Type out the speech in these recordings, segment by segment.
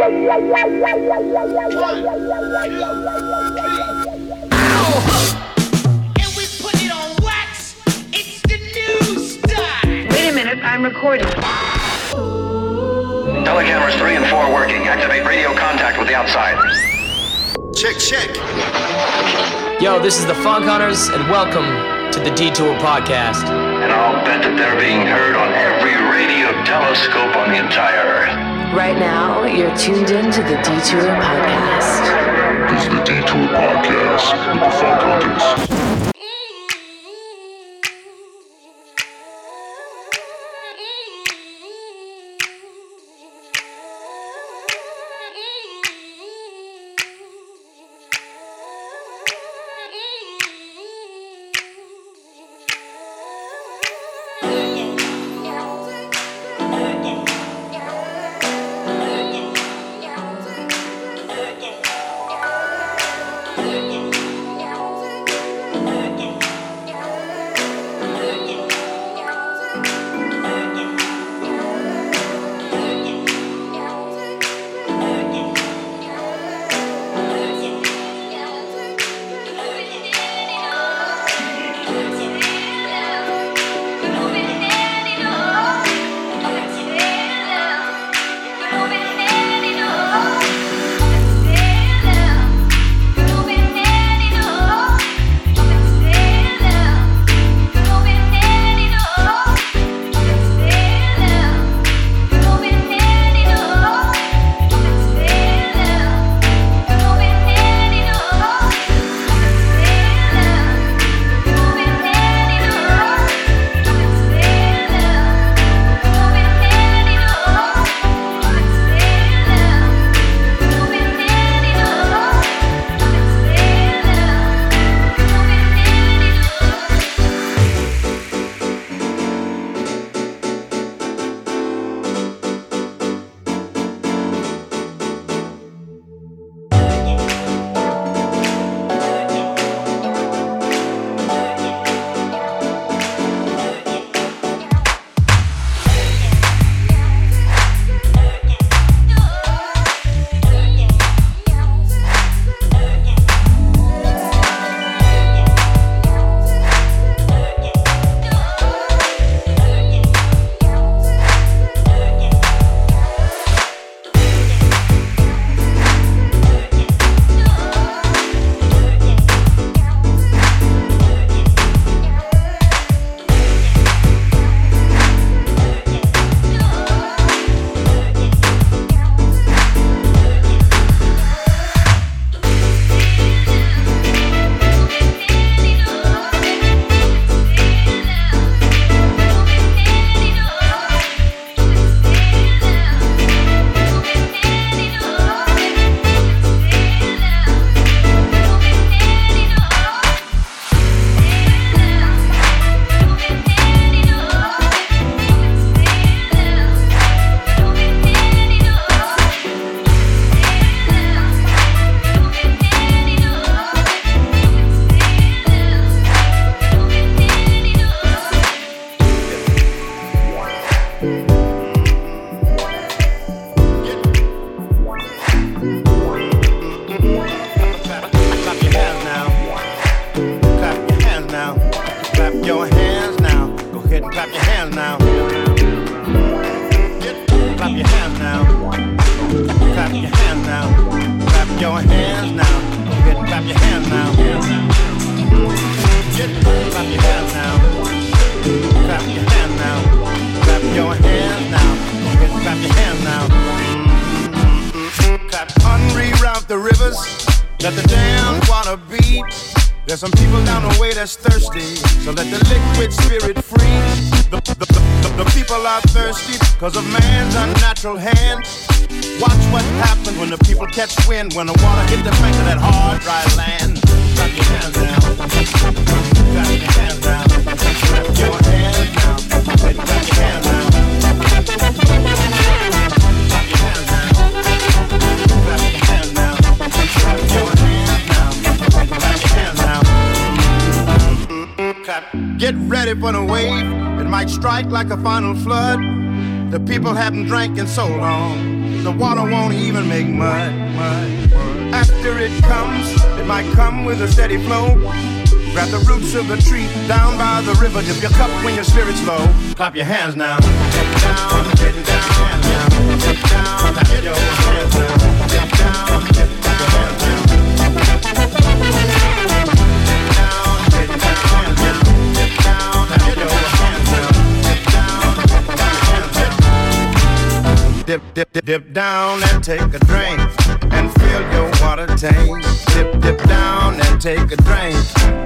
Wait a minute, I'm recording. Telecameras 3 and 4 working. Activate radio contact with the outside. Check, check. Yo, this is the Funk Hunters, and welcome to the Detour Podcast. And I'll bet that they're being heard on every radio telescope on the entire Earth. Right now, you're tuned in to the Detour Podcast. This is the Detour Podcast with the Funk Hunters. There's some people down the way that's thirsty, so let the liquid spirit free. The, the, the, the, people are thirsty because of man's unnatural hand. Watch what happens when the people catch wind, when the water hit the bank of that hard, dry land. Clap your hands down. Clap your hands down. Get ready for the wave. It might strike like a final flood. The people haven't drank in so long. The water won't even make mud. After it comes, it might come with a steady flow. Grab the roots of the tree down by the river. Dip your cup when your spirit's low. Clap your hands now. Get down, get down, now. Get down, get your hands now. Get down, get down, Dip, dip, dip, dip down and take a drink and fill your water tank. Dip, dip down and take a drink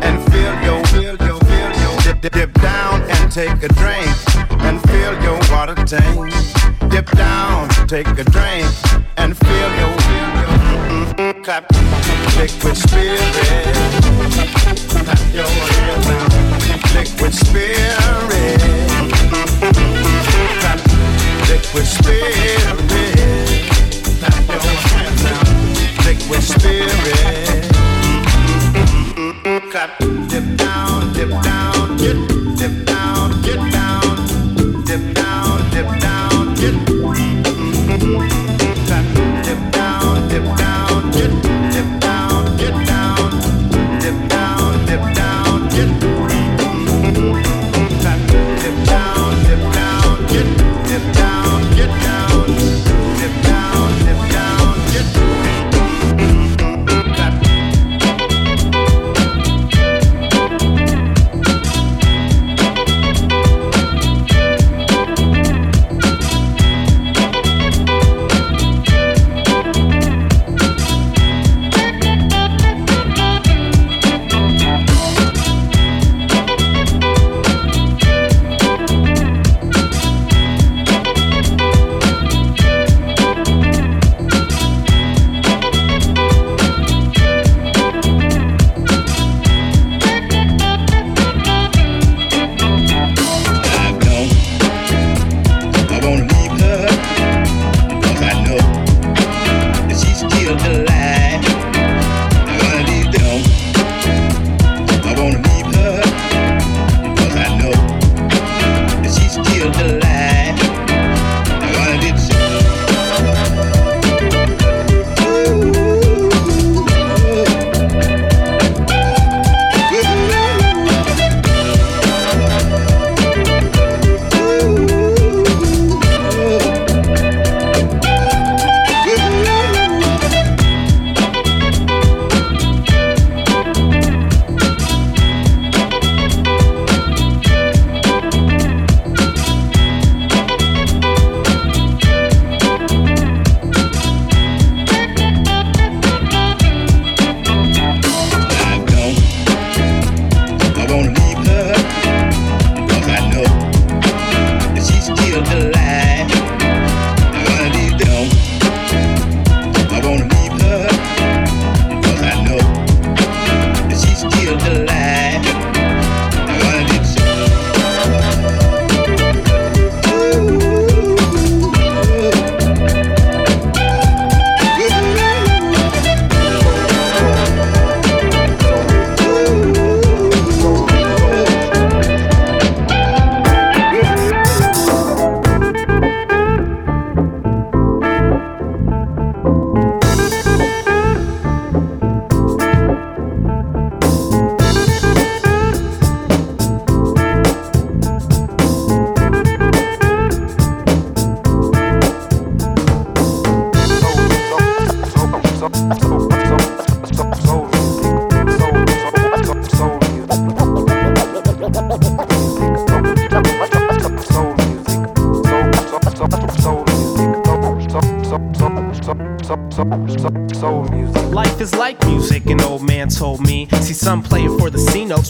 and fill your, fill your, fill your. Dip, dip, dip down and take a drink and fill your water tank. Dip down, take a drink and fill your, fill your. Mm-mm, clap, liquid spirit. Clap your hands now. Liquid spirit. Liquid spirit. Clap your. Liquid spirit.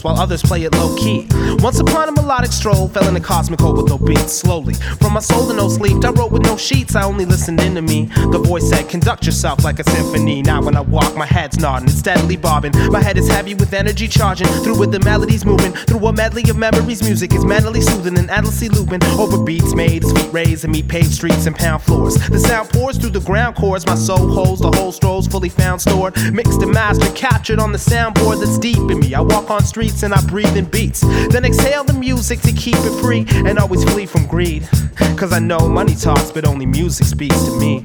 While others play it low key. Once upon a melodic stroll, fell in a cosmic hole with no beats. Slowly, from my soul to no sleep, I wrote with no sheets, I only listened into me. The voice said, Conduct yourself like a symphony. Now, when I walk, my head's nodding and steadily bobbing. My head is heavy with energy charging, through with the melodies moving. Through a medley of memories, music is mentally soothing and endlessly looping. Over beats made, as feet raised, and meet paved streets and pound floors. The sound pours through the ground chords, my soul holds the whole strolls fully found stored. Mixed and mastered, captured on the soundboard that's deep in me. I walk on streets and I breathe in beats. Then exhale the music music to keep it free and always flee from greed. Cause I know money talks, but only music speaks to me.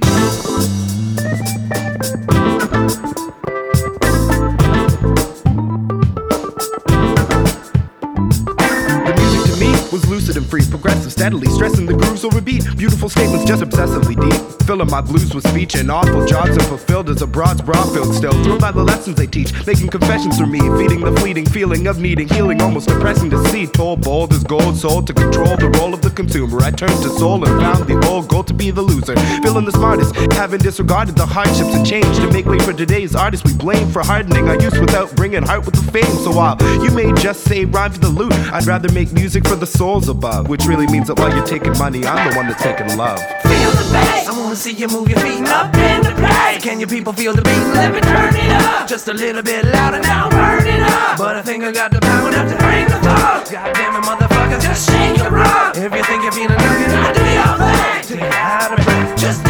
was lucid and free, progressive, steadily stressing the grooves over beat. Beautiful statements, just obsessively deep. Filling my blues with speech and awful jobs unfulfilled as a broad's bra filled still. Thrilled by the lessons they teach, making confessions for me, feeding the fleeting feeling of needing healing, almost depressing to see. Told bold as gold, sold to control the role of the consumer. I turned to soul and found the old goal to be the loser. Feeling the smartest, having disregarded the hardships and change to make way for today's artists. We blame for hardening our youth without bringing heart with the fame. So while you may just say rhyme for the loot, I'd rather make music for the souls above. Which really means that while you're taking money, I'm the one that's taking love. Feel the bass. See you move your feet up in the place. Can you people feel the beat? Let me turn it up just a little bit louder now. Burn it up. But I think I got the power enough to bring the thought. God damn it, motherfuckers, just shake your rock. If you think you're feeling nothing, I do your thing. Till you're out of breath, just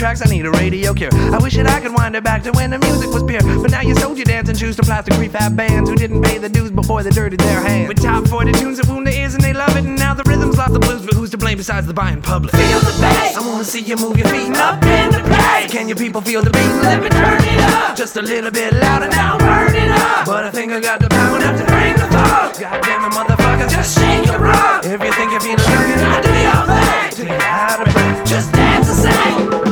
tracks. I need a radio cure. I wish that I could wind it back to when the music was pure, but now you sold your dancing shoes to plastic prefab bands who didn't pay the dues before they dirtied their hands. With top 40 tunes that wound the ears and they love it, and now the rhythms lost the blues, but who's to blame besides the buying public? Feel the bass. I wanna see you move your feet up in the place. Can you people feel the beat? Let me turn it up just a little bit louder now. Burn it up. But I think I got the power enough to bring the thought. God damn it, motherfuckers, just shake your rock. If you think you're feeling young, I do your thing. You're out of breath, just dance and sing.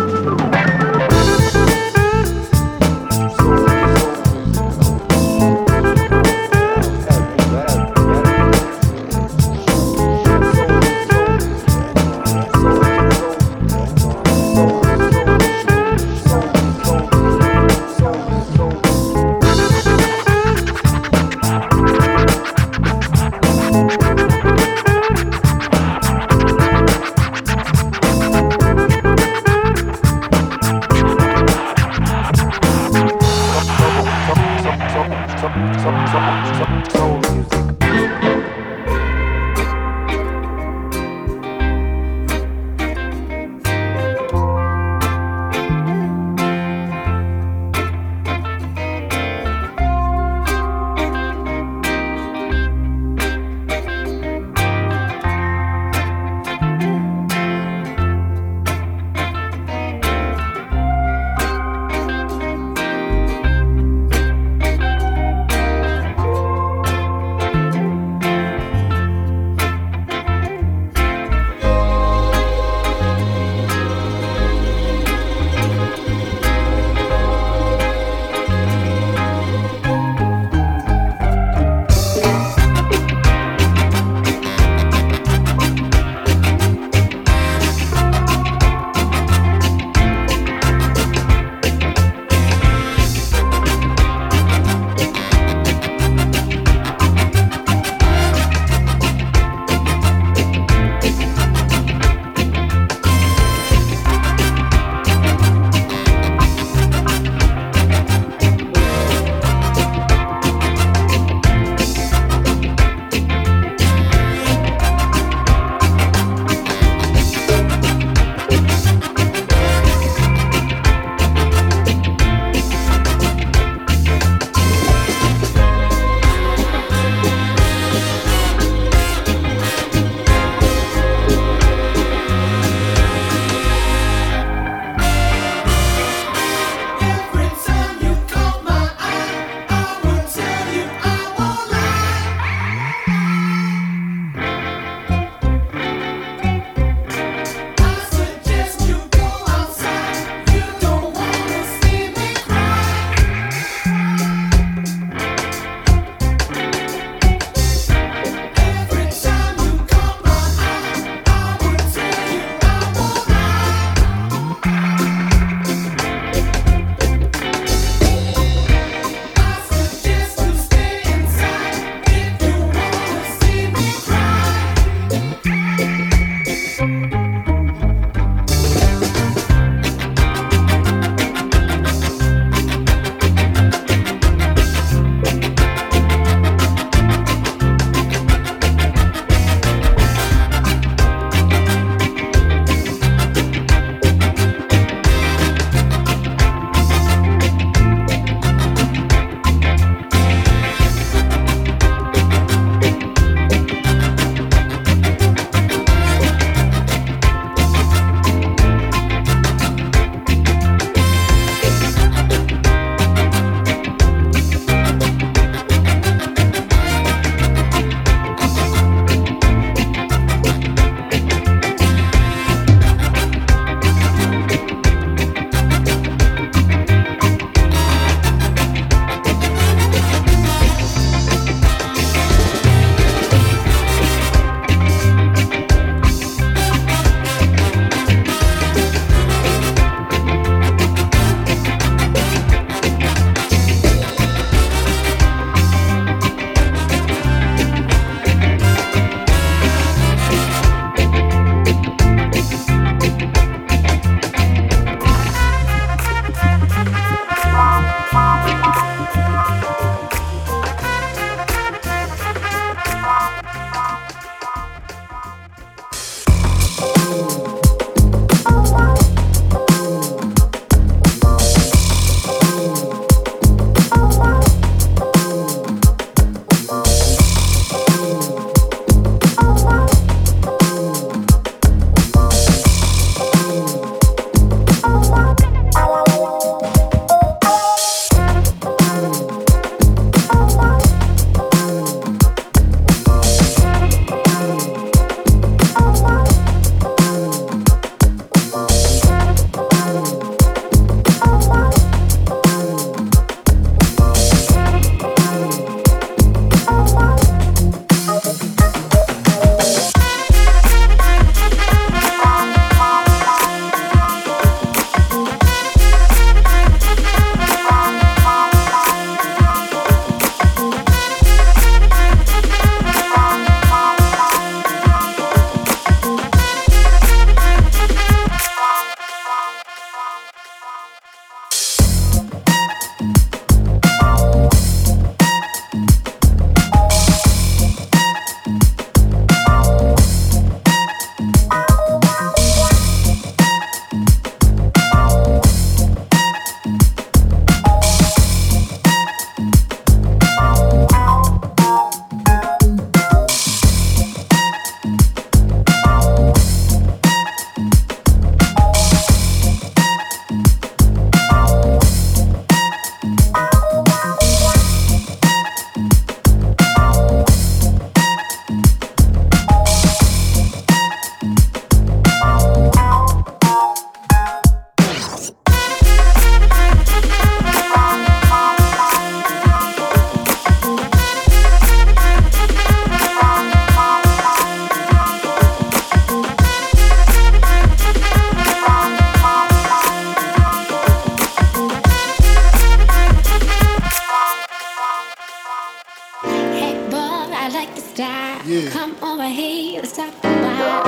die. Yeah. Come over here, let's talk about.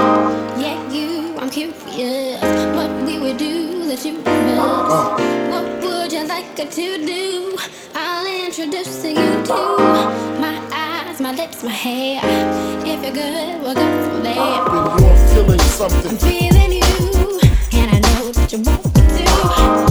Yeah, you, I'm curious. What we would do, the two of us. Uh-huh. What would you like to do? I'll introduce you to my eyes, my lips, my hair. If you're good, we'll go from there. You're feeling something. I'm feeling you, and I know that you want me to.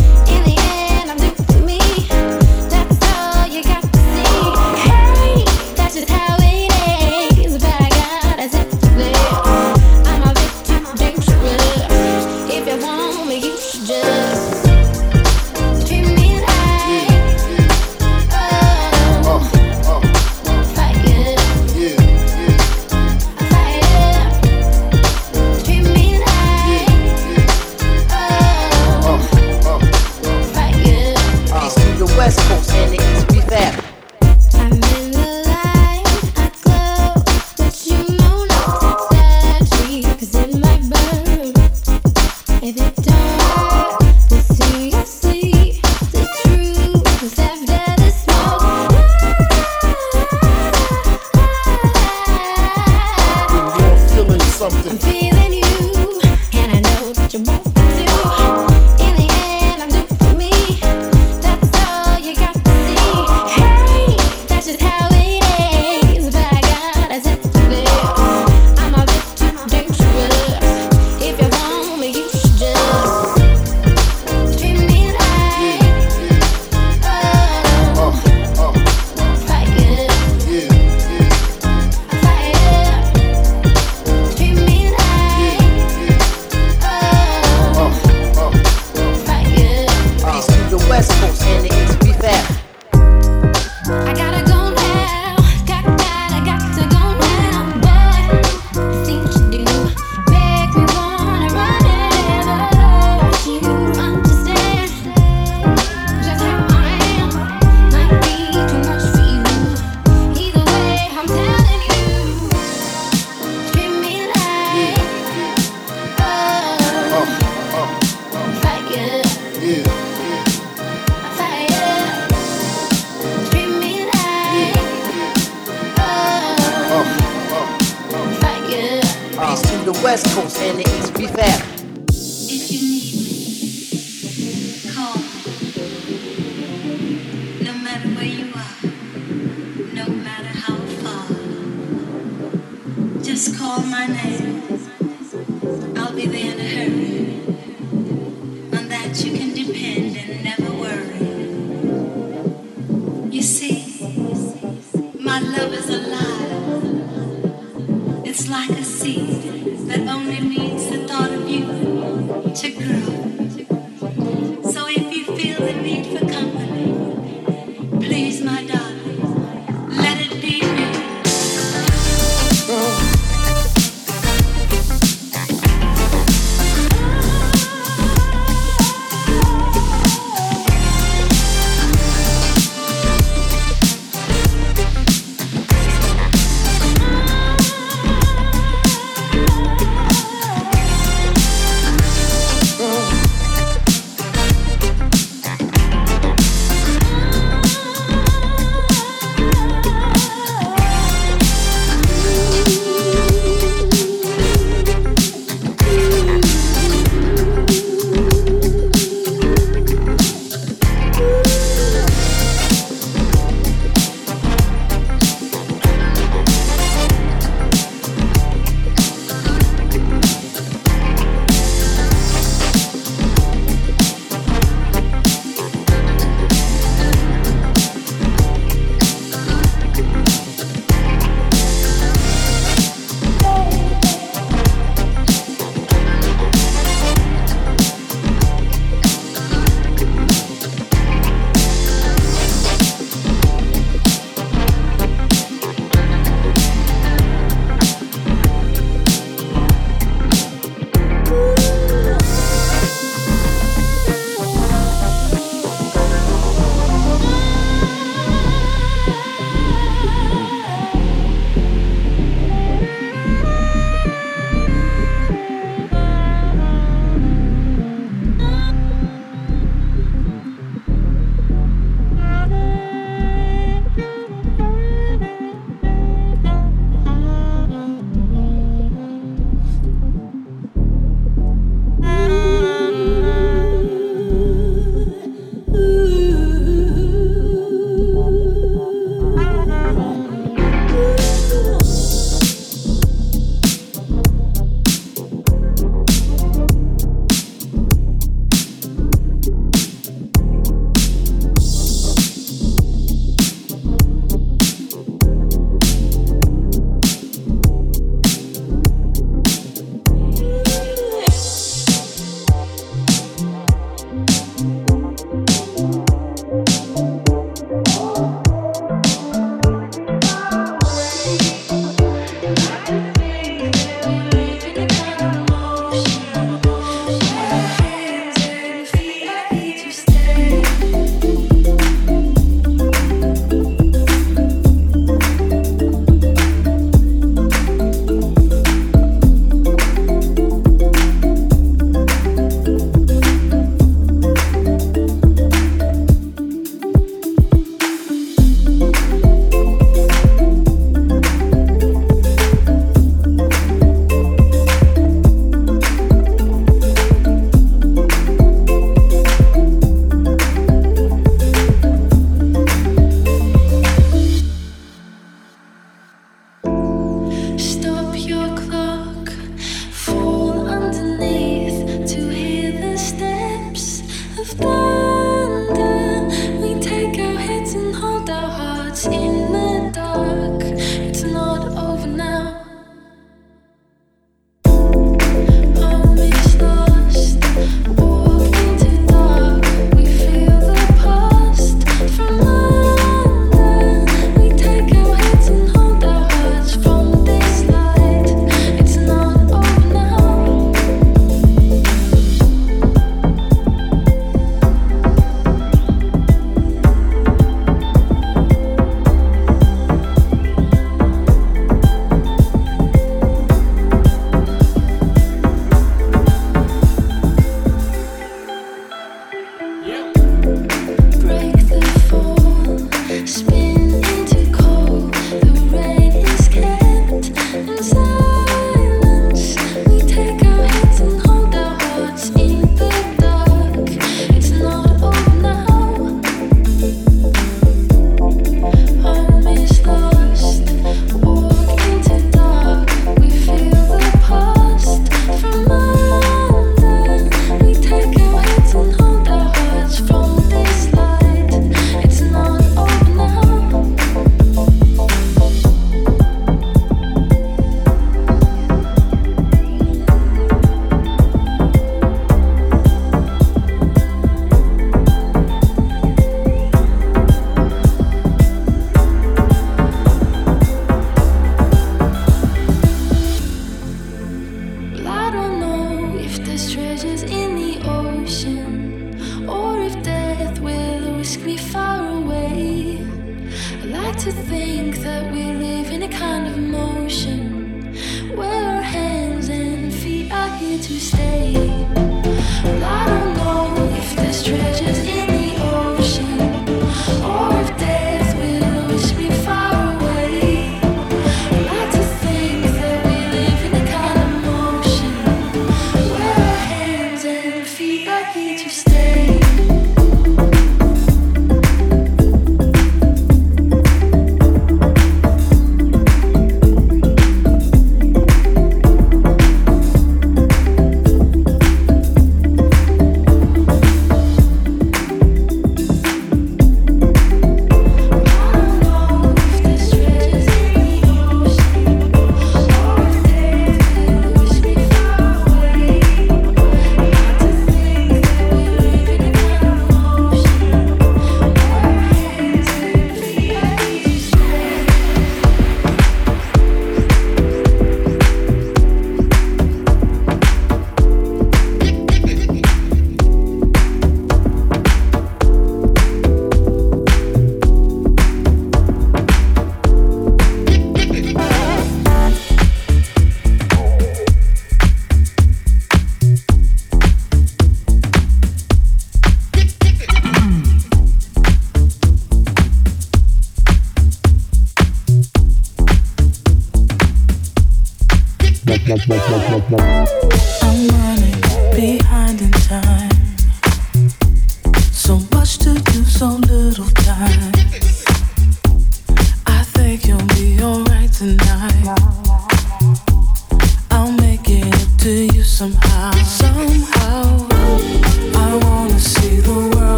To stay.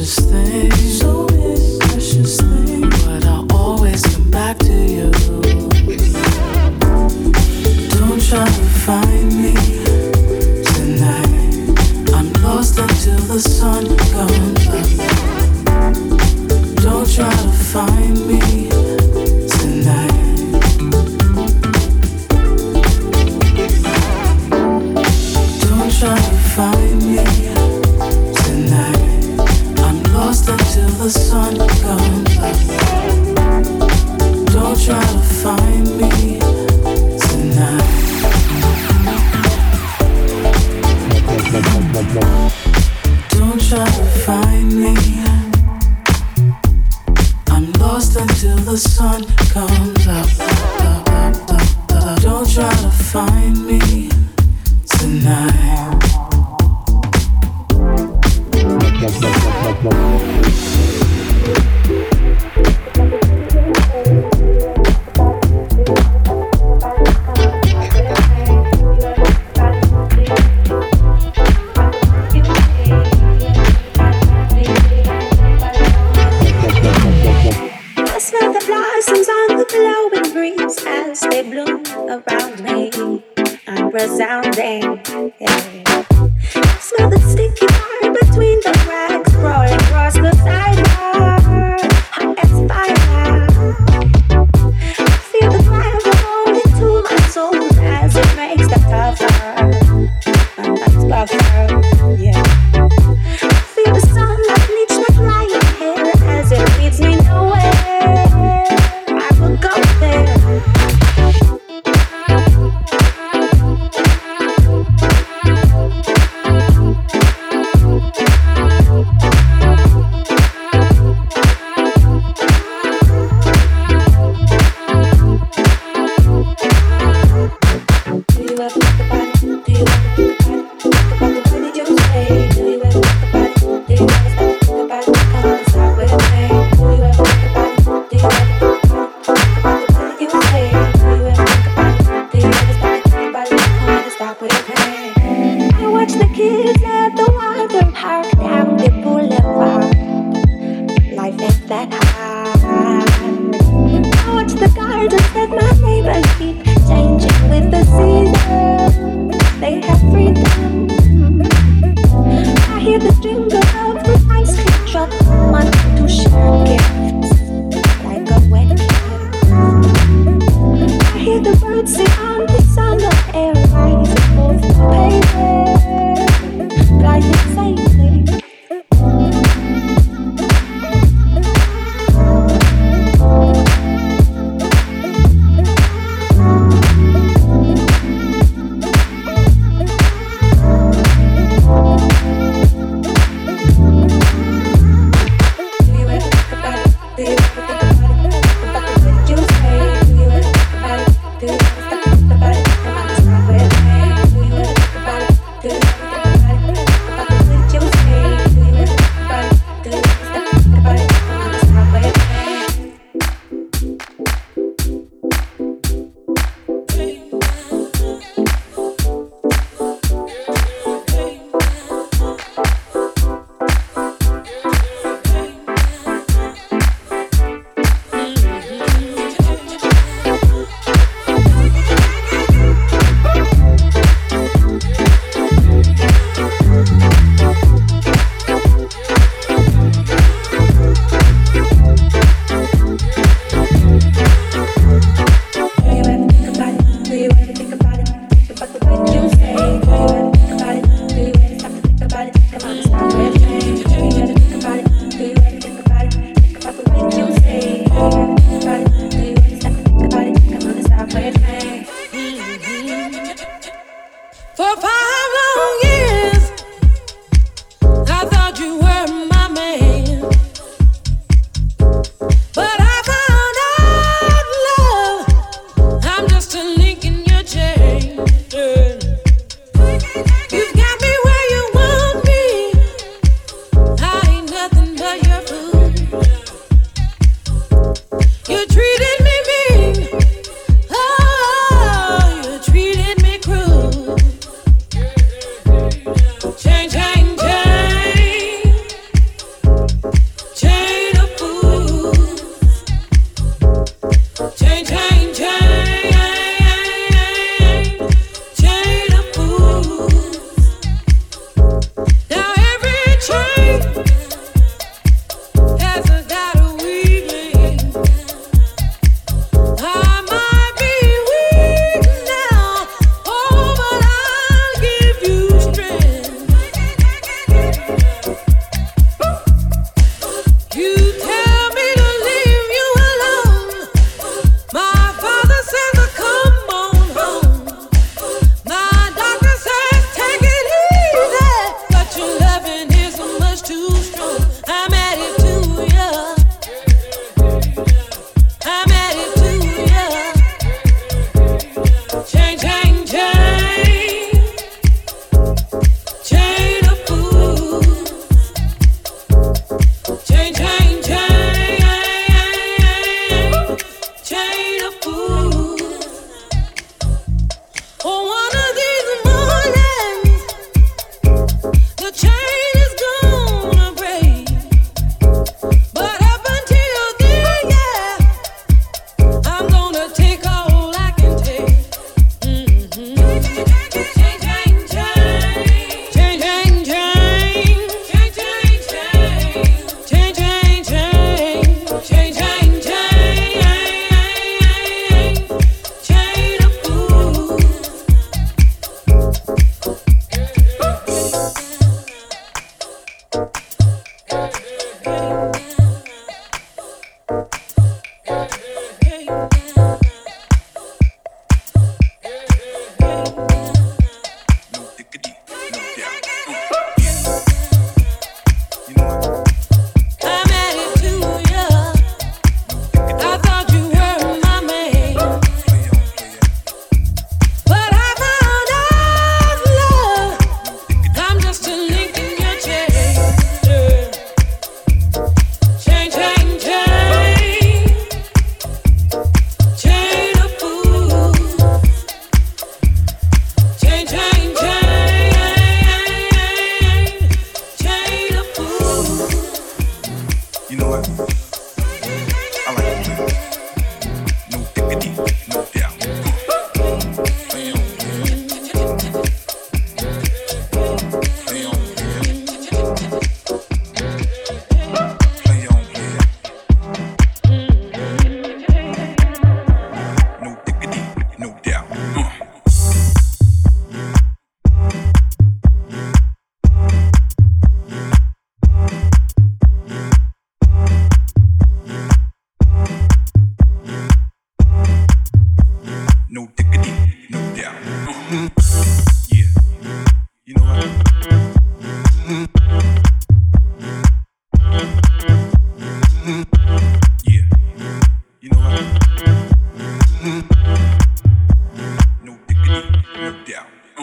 Precious things. So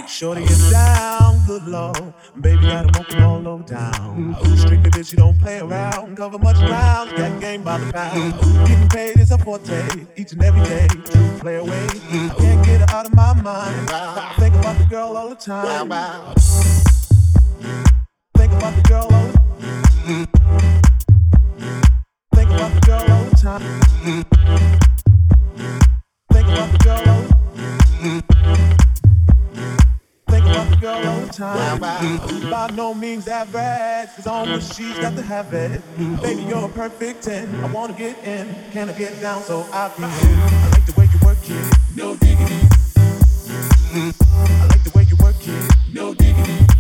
Shorty is down, the lord. Baby, I don't want all low down. Ooh, strictly bitch, you don't play around. Cover much ground, that game by the pound. Getting paid is a forte, each and every day. to play away, can't get her out of my mind. I think about the girl all the time. Think about the girl all the time. Think about the girl all the time. girl on time. By no means average, cause on the she's got to have it. Baby, you're a perfect 10. I wanna get in, can I get down so I can? I like the way you work it, no diggity. I like the way you work it, no diggity.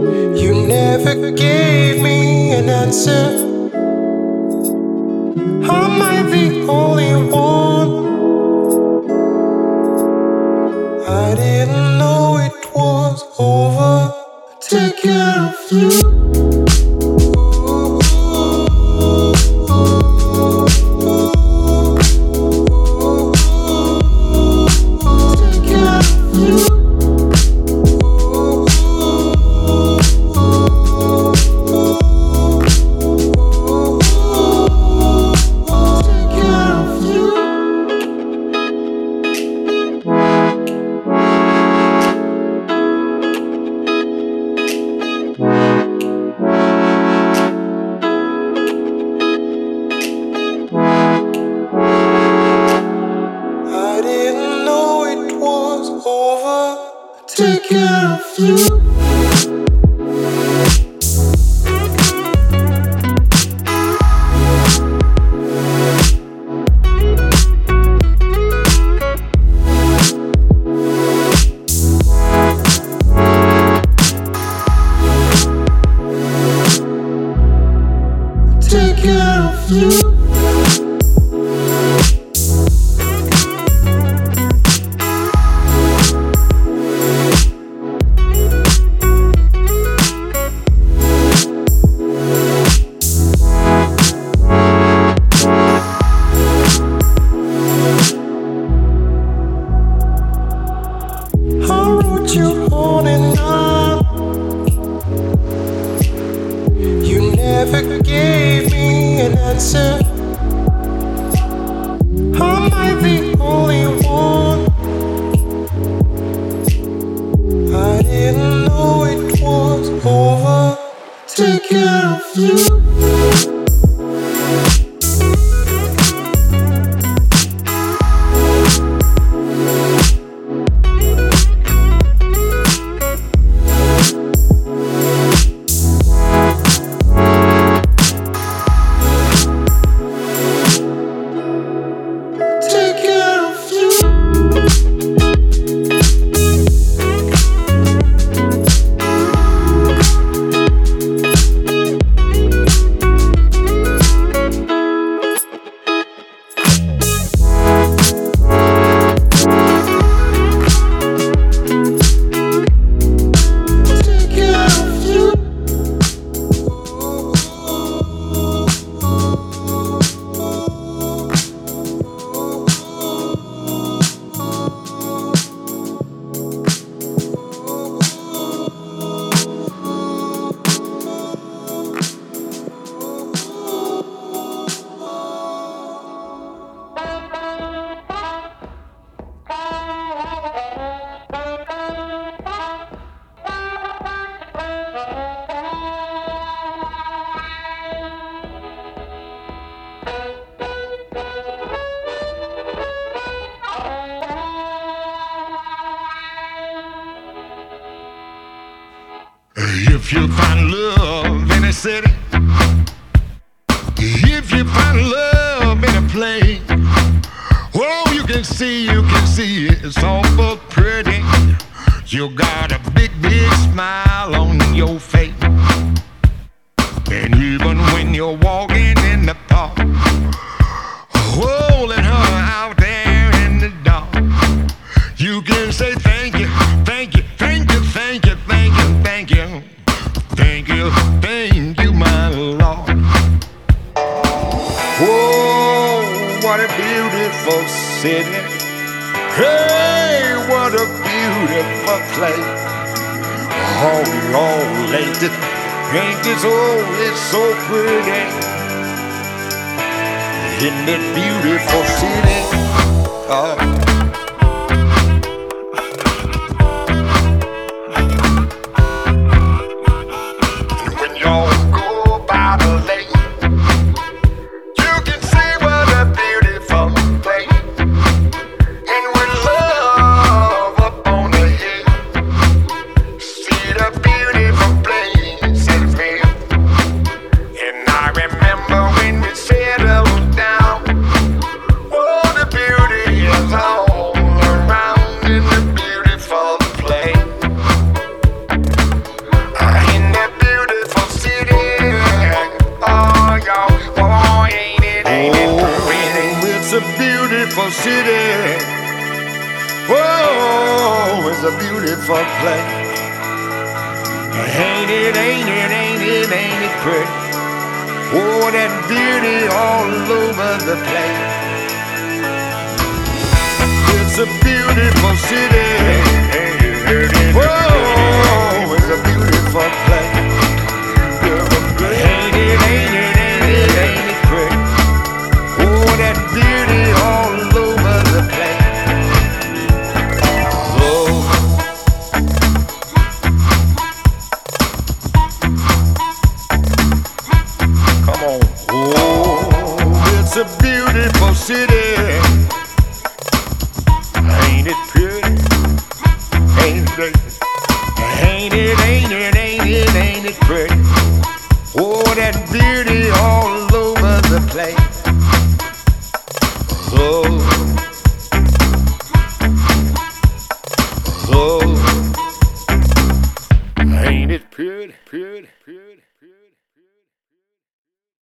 You never gave me an answer. Am I the only one? I didn't know it was over. Take care of you. Oh Lord, ain't this, ain't this old? it's so pretty in the beautiful city. Oh.